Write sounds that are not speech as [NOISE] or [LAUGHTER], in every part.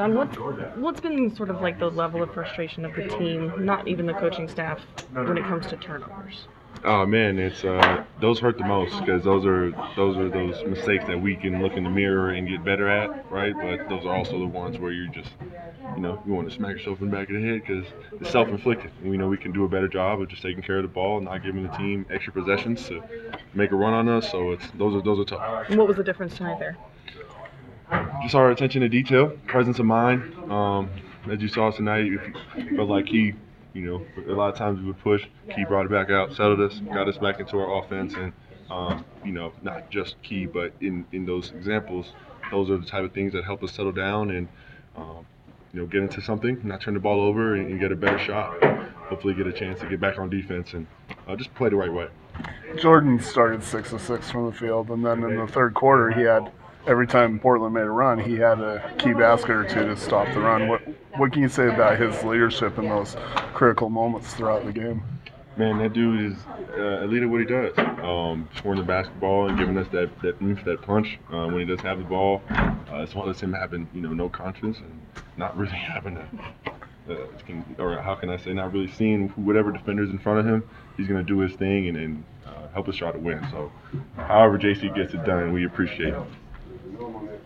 John, what's, what's been sort of like the level of frustration of the team, not even the coaching staff, when it comes to turnovers? Oh man, it's uh, those hurt the most because those are those are those mistakes that we can look in the mirror and get better at, right? But those are also the ones where you're just, you know, you want to smack yourself in the back of the head because it's self-inflicted. We know we can do a better job of just taking care of the ball and not giving the team extra possessions to make a run on us. So it's those are those are tough. And what was the difference tonight there? Just our attention to detail, presence of mind. Um, as you saw tonight, felt like he you know, a lot of times we would push. Key brought it back out, settled us, got us back into our offense, and um, you know, not just Key, but in in those examples, those are the type of things that help us settle down and um, you know get into something, not turn the ball over, and, and, get a better shot. Hopefully, get a chance to get back on defense and uh, just play the right way. Jordan started six of six from the field, and then in the third quarter, he had every time Portland made a run, he had a key basket or two to stop the run. What what can you say about his leadership in those critical moments throughout the game? Man, that dude is uh, a leader. What he does, um, scoring the basketball and giving us that that that punch uh, when he does have the ball. Uh, as well as him having you know no conscience and not really [LAUGHS] having a. Uh, or how can I say, not really seeing whatever defender's in front of him, he's going to do his thing and, and uh, help us try to win. So, however JC gets it done, we appreciate it.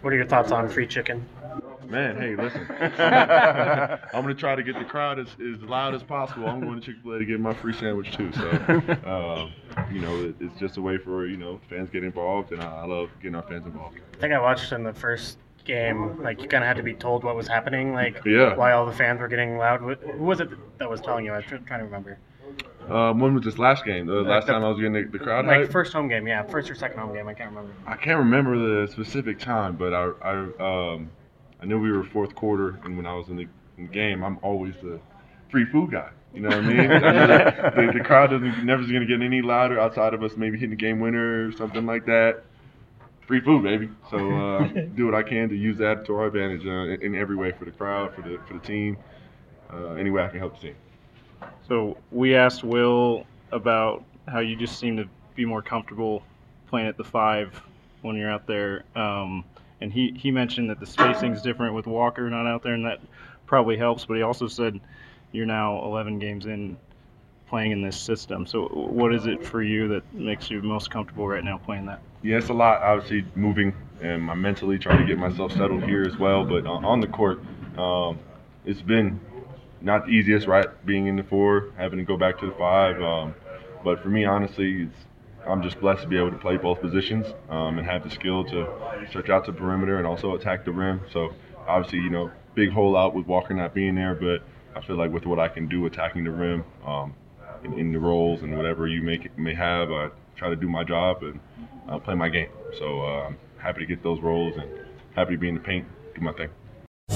What are your thoughts on free chicken? Man, hey, listen. [LAUGHS] I'm gonna try to get the crowd as, as loud as possible. I'm going to Chick Fil A to get my free sandwich too. So, uh, you know, it, it's just a way for you know fans get involved, and I, I love getting our fans involved. I think I watched in the first game, like you kind of had to be told what was happening, like yeah. why all the fans were getting loud. Who was it that was telling you? I was trying to remember. Um, when was this last game? The last the, time I was getting the, the crowd Like hype? first home game, yeah, first or second home game. I can't remember. I can't remember the specific time, but I I um I knew we were fourth quarter, and when I was in the, in the game, I'm always the free food guy. You know what I mean? I the, the, crowd doesn't never going to get any louder outside of us maybe hitting the game winner or something like that. Free food, baby. So uh, [LAUGHS] do what I can to use that to our advantage uh, in, in, every way for the crowd, for the for the team, uh, any way I can help the team. So we asked Will about how you just seem to be more comfortable playing at the five when you're out there. Um, and he, he mentioned that the spacing's different with Walker not out there, and that probably helps. But he also said you're now 11 games in playing in this system. So what is it for you that makes you most comfortable right now playing that? Yeah, it's a lot. Obviously, moving and I'm mentally trying to get myself settled here as well. But on the court, um, it's been not the easiest, right? Being in the four, having to go back to the five. Um, but for me, honestly, I'm just blessed to be able to play both positions um, and have the skill to stretch out to perimeter and also attack the rim. So obviously, you know, big hole out with Walker not being there, but I feel like with what I can do attacking the rim um, in, in, the rolls and whatever you may may have, I try to do my job and uh, play my game. So uh, I'm happy to get those rolls and happy to be in the paint, do my thing.